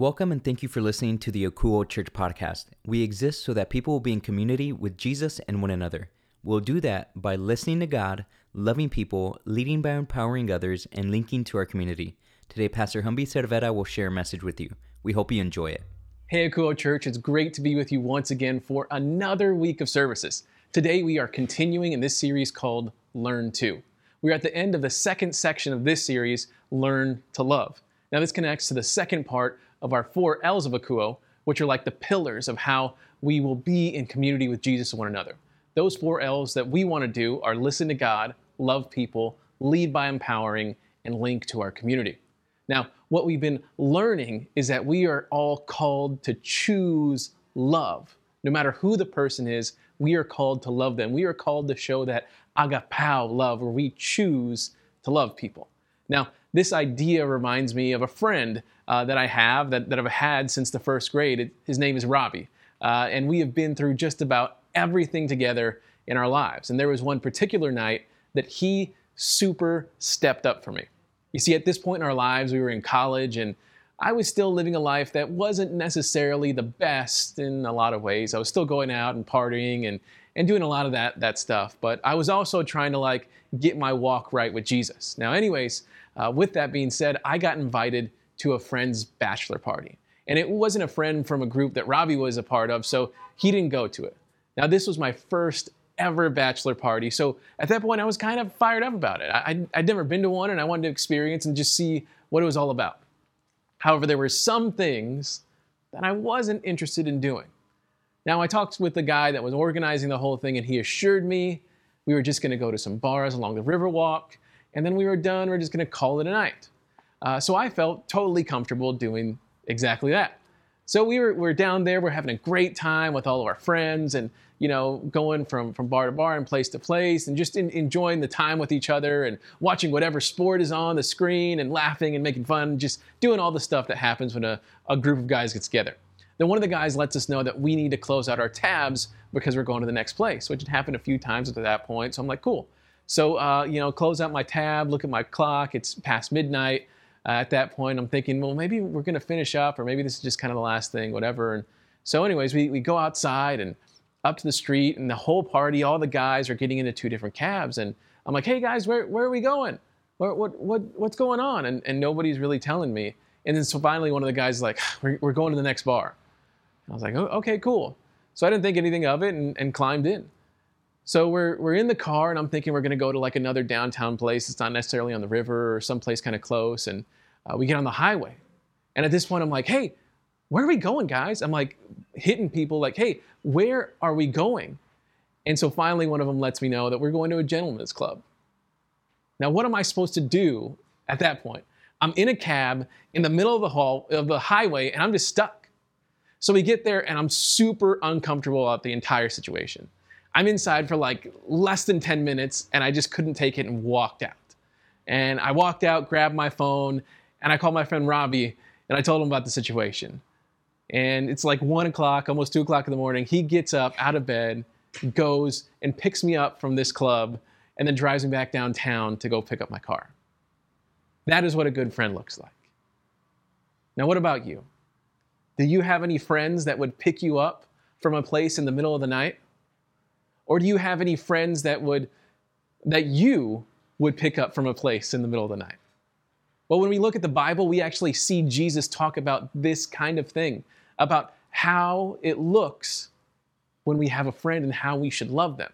Welcome and thank you for listening to the Akouo Church podcast. We exist so that people will be in community with Jesus and one another. We'll do that by listening to God, loving people, leading by empowering others, and linking to our community. Today, Pastor Humby Cervera will share a message with you. We hope you enjoy it. Hey, Akouo Church, it's great to be with you once again for another week of services. Today, we are continuing in this series called Learn To. We're at the end of the second section of this series, Learn to Love. Now, this connects to the second part of our four L's of Akouo, which are like the pillars of how we will be in community with Jesus and one another. Those four L's that we want to do are listen to God, love people, lead by empowering, and link to our community. Now, what we've been learning is that we are all called to choose love. No matter who the person is, we are called to love them. We are called to show that agapao love, where we choose to love people. Now, this idea reminds me of a friend uh, that I have, that, that I've had since the first grade. It, his name is Robbie. Uh, and we have been through just about everything together in our lives. And there was one particular night that he super stepped up for me. You see, at this point in our lives, we were in college and I was still living a life that wasn't necessarily the best in a lot of ways. I was still going out and partying and, and doing a lot of that, that stuff. But I was also trying to like get my walk right with Jesus. Now, anyways, uh, with that being said, I got invited to a friend's bachelor party. And it wasn't a friend from a group that Robbie was a part of, so he didn't go to it. Now, this was my first ever bachelor party. So at that point, I was kind of fired up about it. I, would never been to one and I wanted to experience and just see what it was all about. However, there were some things that I wasn't interested in doing. Now, I talked with the guy that was organizing the whole thing, and he assured me we were just going to go to some bars along the Riverwalk, and then we were done. We are just going to call it a night. Uh, so I felt totally comfortable doing exactly that. So we were, we are down there, we're having a great time with all of our friends and, you know, going from, from bar to bar and place to place and just in, enjoying the time with each other and watching whatever sport is on the screen and laughing and making fun, just doing all the stuff that happens when a, a group of guys gets together. Then one of the guys lets us know that we need to close out our tabs because we're going to the next place, which had happened a few times at that point. So I'm like, cool. So, uh, you know, close out my tab, look at my clock, it's past midnight uh, at that point, I'm thinking, well, maybe we're going to finish up, or maybe this is just kind of the last thing, whatever. And so, anyways, we, we go outside and up to the street, and the whole party, all the guys are getting into two different cabs. And I'm like, hey, guys, where, where are we going? What, what, what, what's going on? And, and nobody's really telling me. And then so finally, one of the guys is like, we're, we're going to the next bar. And I was like, oh, okay, cool. So I didn't think anything of it and, and climbed in. So we're, we're in the car, and I'm thinking we're going to go to like another downtown place. It's not necessarily on the river or someplace kind of close. And uh, we get on the highway. And at this point, I'm like, hey, where are we going, guys? I'm like hitting people, like, hey, where are we going? And so finally, one of them lets me know that we're going to a gentleman's club. Now, what am I supposed to do at that point? I'm in a cab in the middle of the hall of the highway, and I'm just stuck. So we get there, and I'm super uncomfortable about the entire situation. I'm inside for like less than 10 minutes and I just couldn't take it and walked out. And I walked out, grabbed my phone, and I called my friend Robbie and I told him about the situation. And it's like one o'clock, almost two o'clock in the morning. He gets up out of bed, goes and picks me up from this club, and then drives me back downtown to go pick up my car. That is what a good friend looks like. Now, what about you? Do you have any friends that would pick you up from a place in the middle of the night? Or do you have any friends that would that you would pick up from a place in the middle of the night? Well, when we look at the Bible, we actually see Jesus talk about this kind of thing, about how it looks when we have a friend and how we should love them.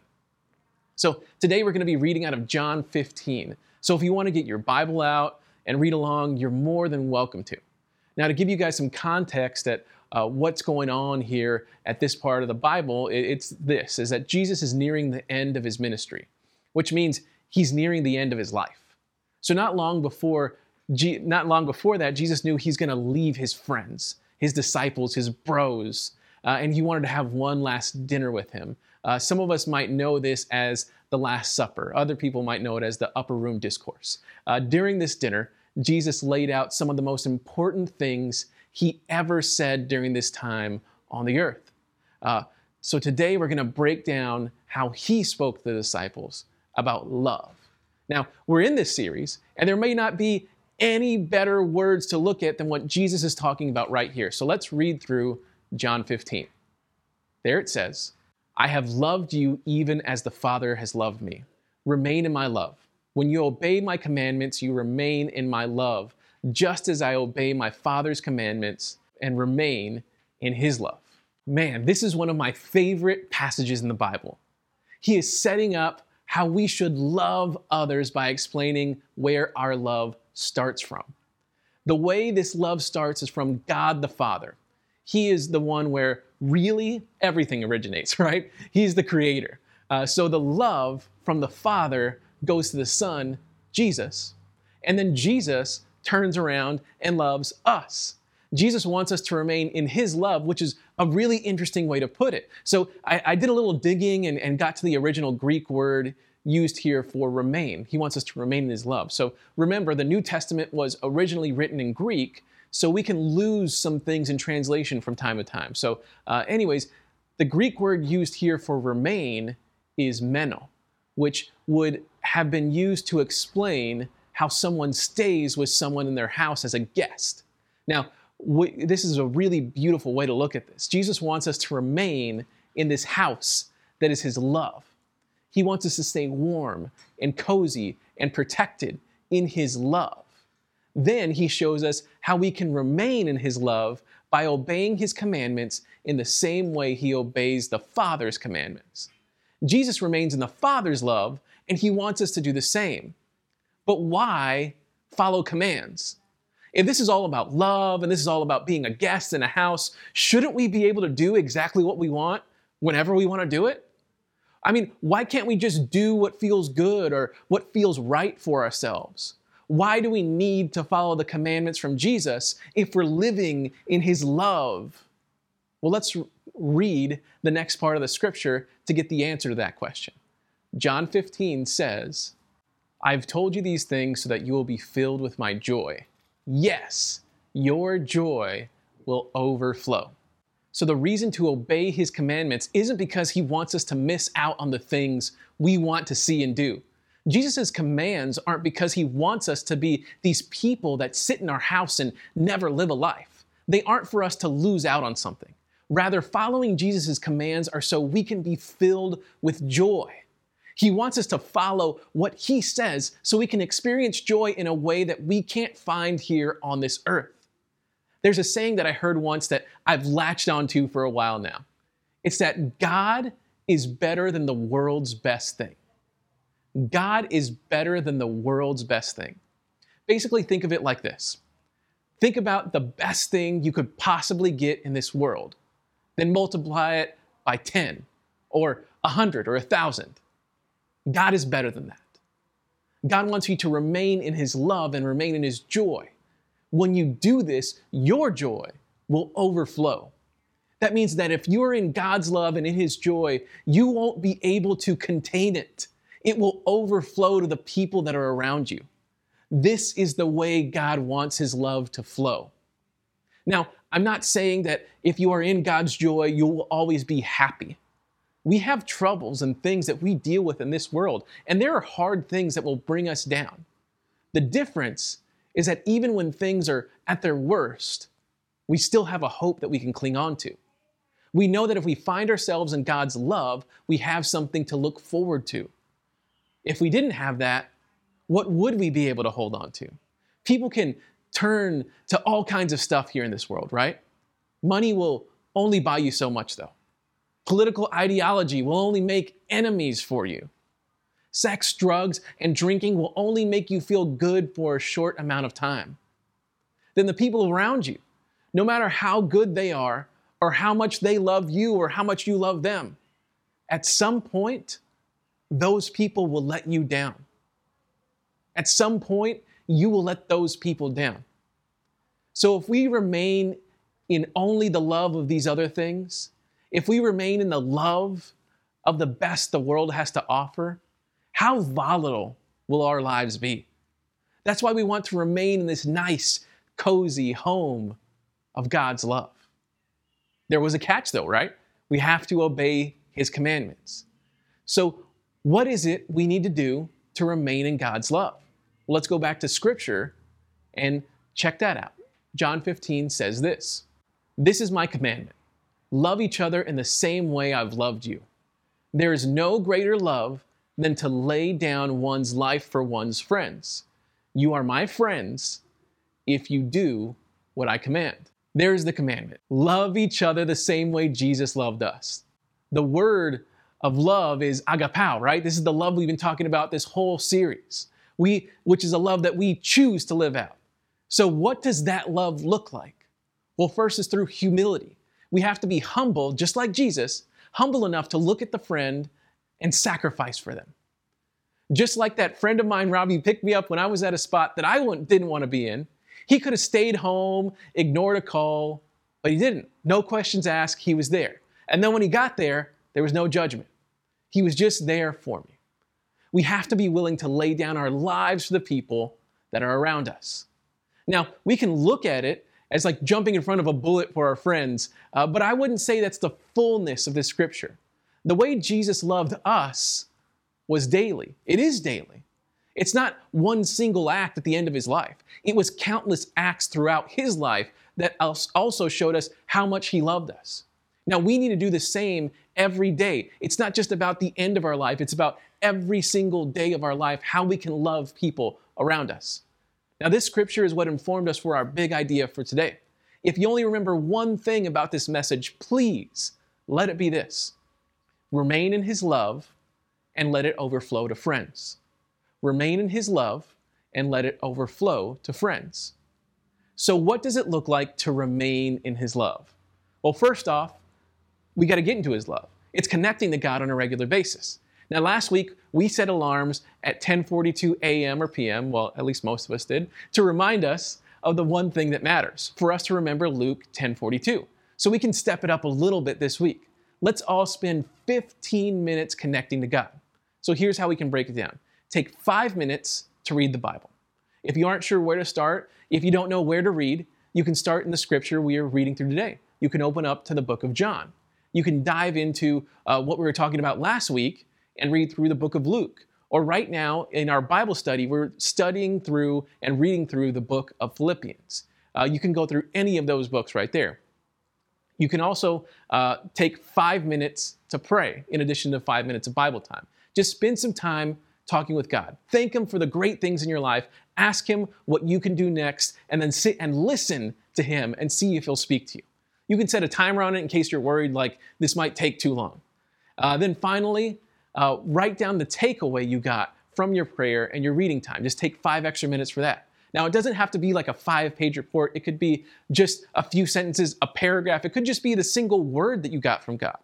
So today we're going to be reading out of John 15. So if you want to get your Bible out and read along, you're more than welcome to. Now, to give you guys some context that uh, what's going on here at this part of the Bible, it's this, is that Jesus is nearing the end of his ministry, which means he's nearing the end of his life. So not long before, not long before that, Jesus knew he's going to leave his friends, his disciples, his bros, uh, and he wanted to have one last dinner with him. Uh, some of us might know this as the Last Supper. Other people might know it as the Upper Room Discourse. Uh, during this dinner, Jesus laid out some of the most important things he ever said during this time on the earth. Uh, so today we're going to break down how he spoke to the disciples about love. Now, we're in this series, and there may not be any better words to look at than what Jesus is talking about right here. So let's read through John 15. There it says, I have loved you even as the Father has loved me. Remain in my love. When you obey my commandments, you remain in my love, just as I obey my Father's commandments and remain in his love. Man, this is one of my favorite passages in the Bible. He is setting up how we should love others by explaining where our love starts from. The way this love starts is from God the Father. He is the one where really everything originates, right? He's the creator. Uh, so the love from the Father goes to the Son, Jesus. And then Jesus turns around and loves us. Jesus wants us to remain in his love, which is a really interesting way to put it. So I, I did a little digging and, and, got to the original Greek word used here for remain. He wants us to remain in his love. So remember, the New Testament was originally written in Greek, so we can lose some things in translation from time to time. So, uh, anyways, the Greek word used here for remain is meno, which would have been used to explain how someone stays with someone in their house as a guest. Now, we, this is a really beautiful way to look at this. Jesus wants us to remain in this house that is his love. He wants us to stay warm and cozy and protected in his love. Then he shows us how we can remain in his love by obeying his commandments in the same way he obeys the Father's commandments. Jesus remains in the Father's love, and he wants us to do the same. But why follow commands? If this is all about love and this is all about being a guest in a house, shouldn't we be able to do exactly what we want whenever we want to do it? I mean, why can't we just do what feels good or what feels right for ourselves? Why do we need to follow the commandments from Jesus if we're living in his love? Well, let's read the next part of the scripture to get the answer to that question. John 15 says, I've told you these things so that you will be filled with my joy yes, your joy will overflow. So, the reason to obey his commandments isn't because he wants us to miss out on the things we want to see and do. Jesus' commands aren't because he wants us to be these people that sit in our house and never live a life. They aren't for us to lose out on something. Rather, following Jesus' commands are so we can be filled with joy. He wants us to follow what He says so we can experience joy in a way that we can't find here on this earth. There's a saying that I heard once that I've latched onto for a while now. It's that God is better than the world's best thing. God is better than the world's best thing. Basically, think of it like this think about the best thing you could possibly get in this world, then multiply it by 10 or 100 or 1,000. God is better than that. God wants you to remain in His love and remain in His joy. When you do this, your joy will overflow. That means that if you are in God's love and in His joy, you won't be able to contain it. It will overflow to the people that are around you. This is the way God wants His love to flow. Now, I'm not saying that if you are in God's joy, you will always be happy we have troubles and things that we deal with in this world, and there are hard things that will bring us down. The difference is that even when things are at their worst, we still have a hope that we can cling on to. We know that if we find ourselves in God's love, we have something to look forward to. If we didn't have that, what would we be able to hold on to? People can turn to all kinds of stuff here in this world, right? Money will only buy you so much, though. Political ideology will only make enemies for you. Sex, drugs, and drinking will only make you feel good for a short amount of time. Then the people around you, no matter how good they are, or how much they love you, or how much you love them, at some point, those people will let you down. At some point, you will let those people down. So if we remain in only the love of these other things, if we remain in the love of the best the world has to offer, how volatile will our lives be? That's why we want to remain in this nice, cozy home of God's love. There was a catch, though, right? We have to obey His commandments. So, what is it we need to do to remain in God's love? Well, let's go back to Scripture And check that out. John 15 says this This is my commandment love each other in the same way I've loved you. There is no greater love than to lay down one's life for one's friends. You are my friends if you do what I command. There's the commandment love each other the same way Jesus loved us. The word of love is agapao, right? This is the love we've been talking about this whole series, we, which is a love that we choose to live out. So, what does that love look like? Well, first is through humility. We have to be humble, just like Jesus, humble enough to look at the friend and sacrifice for them. Just like that friend of mine, Robbie, picked me up when I was at a spot that I didn't want to be in. He could have stayed home, ignored a call, but he didn't. No questions asked, he was there. And then when he got there, there was no judgment. He was just there for me. We have to be willing to lay down our lives for the people that are around us. Now, we can look at it as like jumping in front of a bullet for our friends, uh, but I wouldn't say that's the fullness of this scripture. The way Jesus loved us was daily, it is daily. It's not one single act at the end of his life. It was countless acts throughout his life that also showed us how much he loved us. Now, we need to do the same every day. It's not just about the end of our life, it's about every single day of our life, how we can love people around us. Now, this scripture is what informed us for our big idea for today. If you only remember one thing about this message, please let it be this remain in his love and let it overflow to friends. Remain in his love and let it overflow to friends. So, what does it look like to remain in his love? Well, first off, we got to get into his love. It's connecting to God on a regular basis. Now, last week we set alarms at 10:42 a.m. or p.m. Well, at least most of us did, to remind us of the one thing that matters. For us to remember Luke 10:42. So we can step it up a little bit this week. Let's all spend 15 minutes connecting to God. So here's how we can break it down. Take 5 minutes to read the Bible. If you aren't sure where to start, if you don't know where to read, you can start in the scripture we are reading through today. You can open up to the book of John. You can dive into uh, what we were talking about last week and read through the book of Luke. Or right now in our Bible study, we're studying through and reading through the book of Philippians. Uh, you can go through any of those books right there. You can also uh, take five minutes to pray in addition to five minutes of Bible time. Just spend some time talking with God. Thank Him for the great things in your life. Ask Him what you can do next, and then sit and listen to Him and see if He'll speak to you. You can set a timer on it in case you're worried like this might take too long. Uh, then finally, uh, write down the takeaway you got from your prayer and your reading time. Just take five extra minutes for that. Now, it doesn't have to be like a five page report, it could be just a few sentences, a paragraph. It could just be the single word that you got from God.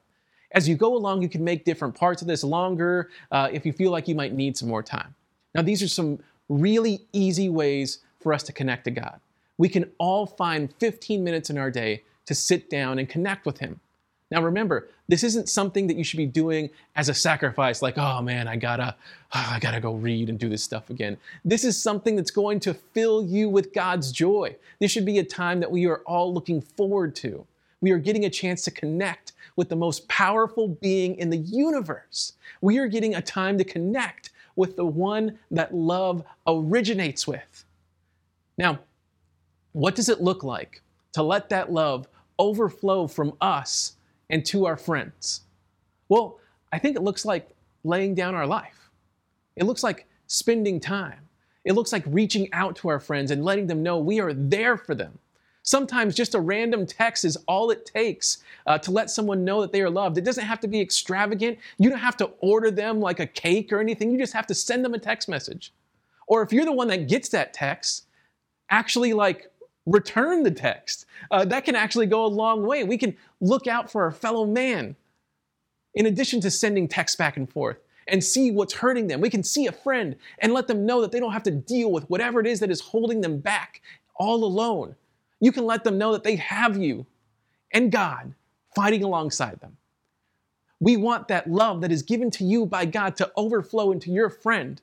As you go along, you can make different parts of this longer uh, if you feel like you might need some more time. Now, these are some really easy ways for us to connect to God. We can all find 15 minutes in our day to sit down and connect with Him. Now remember, this isn't something that you should be doing as a sacrifice, like, oh man, I gotta, oh, I gotta go read and do this stuff again. This is something that's going to fill you with God's joy. This should be a time that we are all looking forward to. We are getting a chance to connect with the most powerful being in the universe. We are getting a time to connect with the one that love originates with. Now, what does it look like to let that love overflow from us and to our friends? Well, I think it looks like laying down our life. It looks like spending time. It looks like reaching out to our friends and letting them know we are there for them. Sometimes just a random text is all it takes uh, to let someone know that they are loved. It doesn't have to be extravagant. You don't have to order them like a cake or anything. You just have to send them a text message. Or if you're the one that gets that text, actually like return the text. Uh, that can actually go a long way. We can look out for our fellow man in addition to sending texts back and forth and see what's hurting them. We can see a friend and let them know that they don't have to deal with whatever it is that is holding them back all alone. You can let them know that they have you and God fighting alongside them. We want that love that is given to you by God to overflow into your friend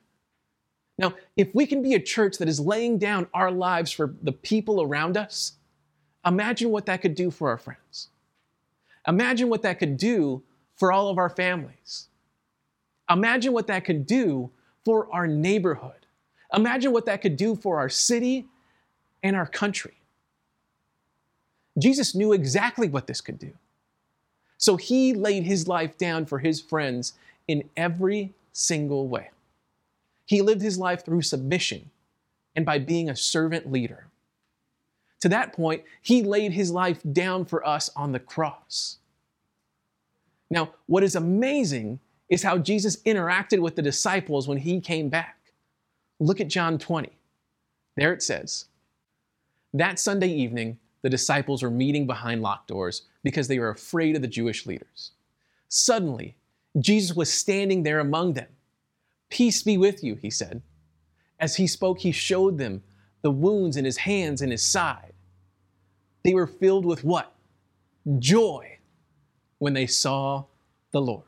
now, if we can be a church that is laying down our lives for the people around us, imagine what that could do for our friends. Imagine what that could do for all of our families. Imagine what that could do for our neighborhood. Imagine what that could do for our city and our country. Jesus knew exactly what this could do. So he laid his life down for his friends in every single way. He lived his life through submission and by being a servant leader. To that point, he laid his life down for us on the cross. Now, what is amazing is how Jesus interacted with the disciples when he came back. Look at John 20. There it says, That Sunday evening, the disciples were meeting behind locked doors because they were afraid of the Jewish leaders. Suddenly, Jesus was standing there among them. Peace be with you, he said. As he spoke, he showed them the wounds in his hands and his side. They were filled with what? Joy when they saw the Lord.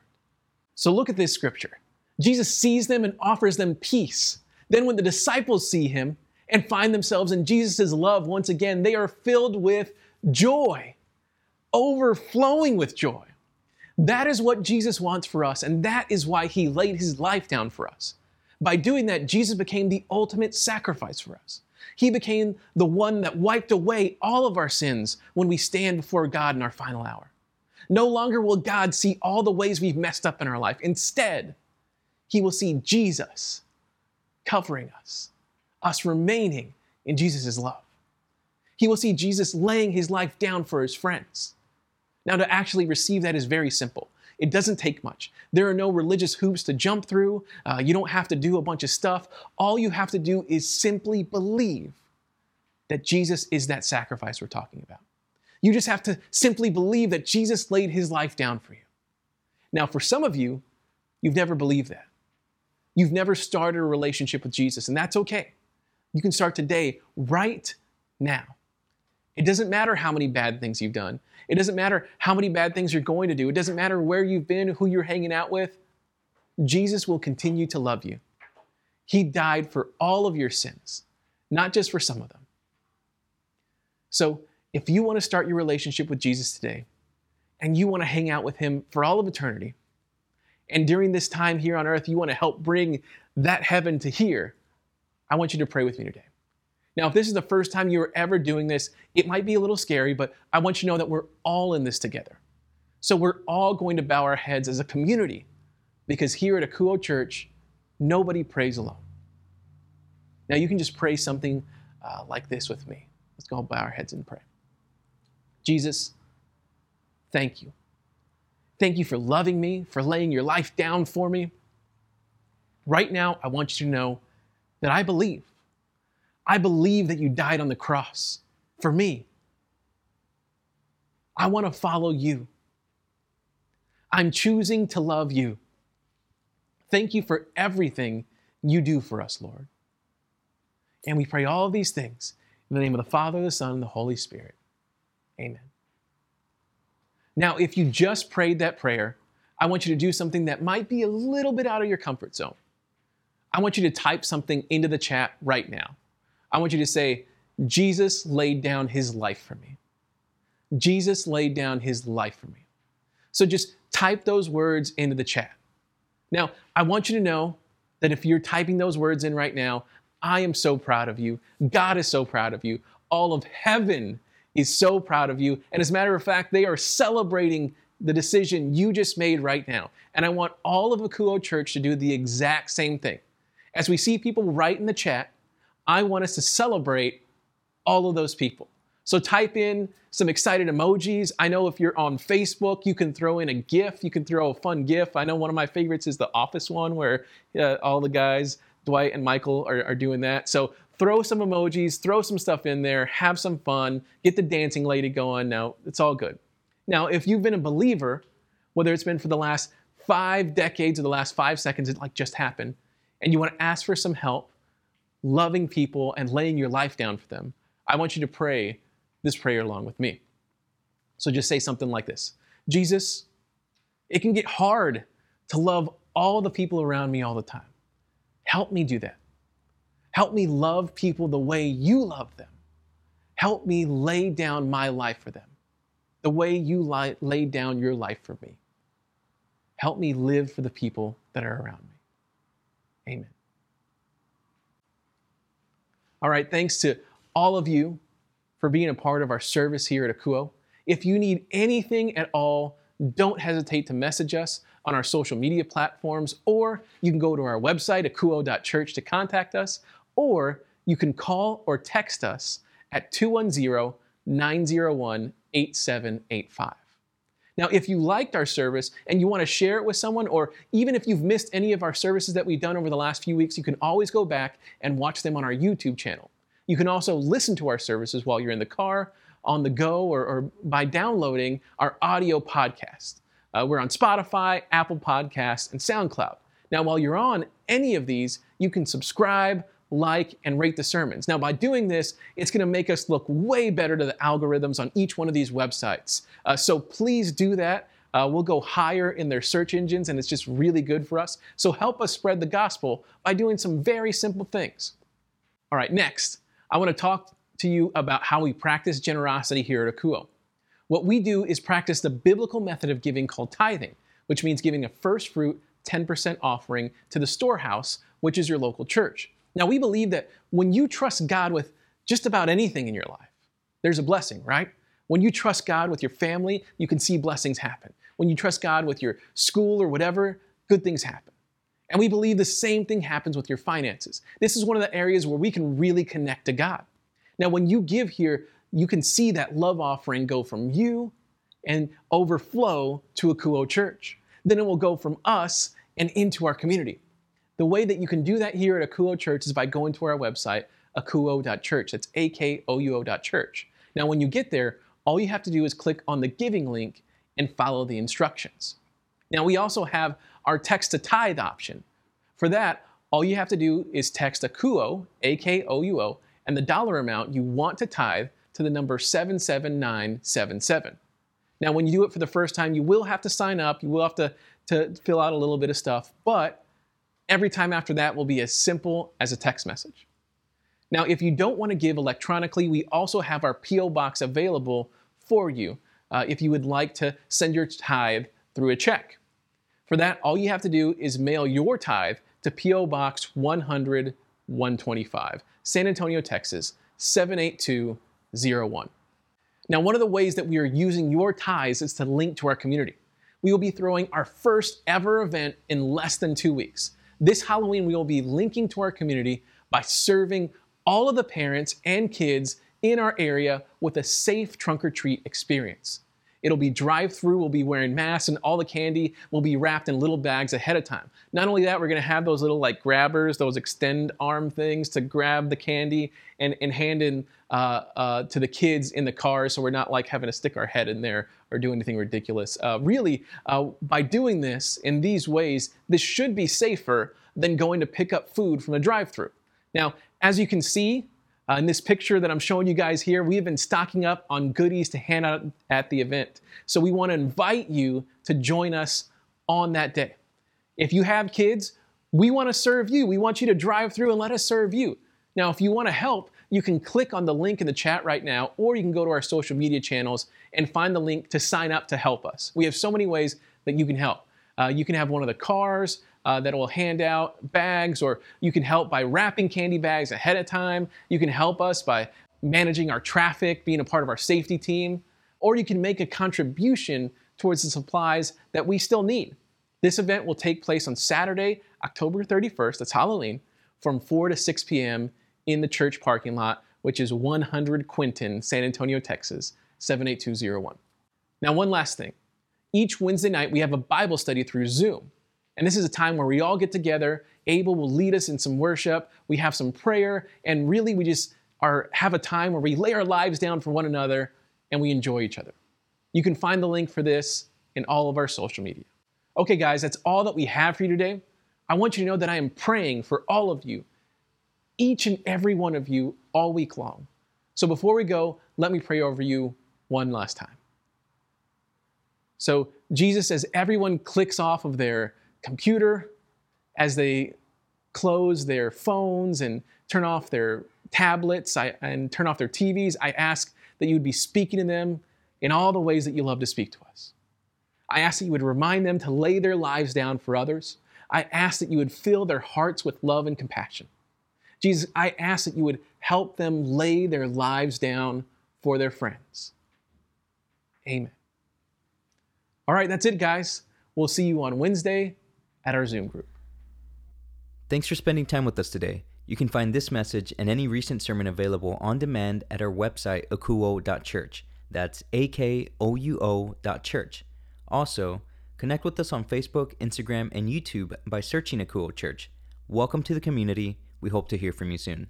So look at this scripture. Jesus sees them and offers them peace. Then, when the disciples see him and find themselves in Jesus' love once again, they are filled with joy, overflowing with joy. That is what Jesus wants for us, and that is why he laid his life down for us. By doing that, Jesus became the ultimate sacrifice for us. He became the one that wiped away all of our sins when we stand before God in our final hour. No longer will God see all the ways we've messed up in our life. Instead, he will see Jesus covering us, us remaining in Jesus' love. He will see Jesus laying his life down for his friends. Now, to actually receive that is very simple. It doesn't take much. There are no religious hoops to jump through. Uh, you don't have to do a bunch of stuff. All you have to do is simply believe that Jesus is that sacrifice we're talking about. You just have to simply believe that Jesus laid his life down for you. Now, for some of you, you've never believed that. You've never started a relationship with Jesus, and that's okay. You can start today, right now. It doesn't matter how many bad things you've done. It doesn't matter how many bad things you're going to do. It doesn't matter where you've been, who you're hanging out with. Jesus will continue to love you. He died for all of your sins, not just for some of them. So, if you want to start your relationship with Jesus today and you want to hang out with Him for all of eternity, and during this time here on earth, you want to help bring that heaven to here, I want you to pray with me today. Now, if this is the first time you're ever doing this, it might be a little scary, but I want you to know that we're all in this together. So we're all going to bow our heads as a community because here at Akouo Church, nobody prays alone. Now, you can just pray something uh, like this with me. Let's go bow our heads and pray. Jesus, thank you. Thank you for loving me, for laying your life down for me. Right now, I want you to know that I believe I believe that you died on the cross for me. I want to follow you. I'm choosing to love you. Thank you for everything you do for us, Lord. And we pray all these things in the name of the Father, the Son, and the Holy Spirit. Amen. Now, if you just prayed that prayer, I want you to do something that might be a little bit out of your comfort zone. I want you to type something into the chat right now. I want you to say, Jesus laid down his life for me. Jesus laid down his life for me. So just type those words into the chat. Now, I want you to know that if you're typing those words in right now, I am so proud of you. God is so proud of you. All of heaven is so proud of you. And as a matter of fact, they are celebrating the decision you just made right now. And I want all of Akouo Church to do the exact same thing. As we see people write in the chat, I want us to celebrate all of those people. So type in some excited emojis. I know if you're on Facebook, you can throw in a GIF. You can throw a fun GIF. I know one of my favorites is the Office one where uh, all the guys, Dwight and Michael, are, are doing that. So throw some emojis, throw some stuff in there, have some fun, get the dancing lady going. Now, it's all good. Now, if you've been a believer, whether it's been for the last five decades or the last five seconds, it like just happened, and you want to ask for some help, loving people and laying your life down for them, I want you to pray this prayer along with me. So just say something like this Jesus, it can get hard to love all the people around me all the time. Help me do that. Help me love people the way you love them. Help me lay down my life for them, the way you lie, laid down your life for me. Help me live for the people that are around me. Amen. All right, thanks to all of you for being a part of our service here at Akouo. If you need anything at all, don't hesitate to message us on our social media platforms, or you can go to our website, akouo.church, to contact us, or you can call or text us at 210 901 8785. Now, if you liked our service and you want to share it with someone, or even if you've missed any of our services that we've done over the last few weeks, you can always go back and watch them on our YouTube channel. You can also listen to our services while you're in the car, on the go, or, or by downloading our audio podcast. Uh, we're on Spotify, Apple Podcasts, and SoundCloud. Now, while you're on any of these, you can subscribe, like, and rate the sermons. Now, by doing this, it's going to make us look way better to the algorithms on each one of these websites. Uh, so please do that. Uh, we'll go higher in their search engines, and it's just really good for us. So help us spread the gospel by doing some very simple things. All right, next, I want to talk to you about how we practice generosity here at Akouo. What we do is practice the biblical method of giving called tithing, which means giving a first fruit 10% offering to the storehouse, which is your local church. Now, we believe that when you trust God with just about anything in your life, there's a blessing, right? When you trust God with your family, you can see blessings happen. When you trust God with your school or whatever, good things happen. And we believe the same thing happens with your finances. This is one of the areas where we can really connect to God. Now, when you give here, you can see that love offering go from you and overflow to Akouo Church. Then it will go from us and into our community. The way that you can do that here at Akouo Church is by going to our website, akouo.church. That's A K O U O.church. Now, when you get there, all you have to do is click on the giving link and follow the instructions. Now, we also have our text to tithe option. For that, all you have to do is text Akouo, A K O U O, and the dollar amount you want to tithe to the number 77977. Now, when you do it for the first time, you will have to sign up, you will have to, to fill out a little bit of stuff, but Every time after that will be as simple as a text message. Now, if you don't want to give electronically, we also have our P.O. box available for you uh, if you would like to send your tithe through a check. For that, all you have to do is mail your tithe to P.O. Box 100 125, San Antonio, Texas 78201. Now, one of the ways that we are using your tithes is to link to our community. We will be throwing our first ever event in less than two weeks. This Halloween, we will be linking to our community by serving all of the parents and kids in our area with a safe trunk or treat experience. It'll be drive through, we'll be wearing masks, and all the candy will be wrapped in little bags ahead of time. Not only that, we're gonna have those little like grabbers, those extend arm things to grab the candy and, and hand in uh, uh, to the kids in the car so we're not like having to stick our head in there or do anything ridiculous. Uh, really, uh, by doing this in these ways, this should be safer than going to pick up food from a drive through. Now, as you can see, uh, in this picture that I'm showing you guys here, we have been stocking up on goodies to hand out at the event. So we want to invite you to join us on that day. If you have kids, we want to serve you. We want you to drive through and let us serve you. Now, if you want to help, you can click on the link in the chat right now, or you can go to our social media channels and find the link to sign up to help us. We have so many ways that you can help. Uh, you can have one of the cars uh, that will hand out bags, or you can help by wrapping candy bags ahead of time. You can help us by managing our traffic, being a part of our safety team, or you can make a contribution towards the supplies that we still need. This event will take place on Saturday, October 31st, that's Halloween, from 4 to 6 p.m. in the church parking lot, which is 100 Quinton, San Antonio, Texas, 78201. Now, one last thing. Each Wednesday night, we have a Bible study through Zoom. And this is a time where we all get together. Abel will lead us in some worship. We have some prayer, and really we just are have a time where we lay our lives down for one another and we enjoy each other. You can find the link for this in all of our social media. Okay, guys, that's all that we have for you today. I want you to know that I am praying for all of you, each and every one of you, all week long. So before we go, let me pray over you one last time. So, Jesus, as everyone clicks off of their computer, as they close their phones and turn off their tablets I, and turn off their TVs, I ask that you would be speaking to them in all the ways that you love to speak to us. I ask that you would remind them to lay their lives down for others. I ask that you would fill their hearts with love and compassion. Jesus, I ask that you would help them lay their lives down for their friends. Amen. All right, that's it, guys. We'll see you on Wednesday at our Zoom group. Thanks for spending time with us today. You can find this message and any recent sermon available on demand at our website, akouo.church. That's A K O U O dot church. Also, connect with us on Facebook, Instagram, and YouTube by searching Akouo Church. Welcome to the community. We hope to hear from you soon.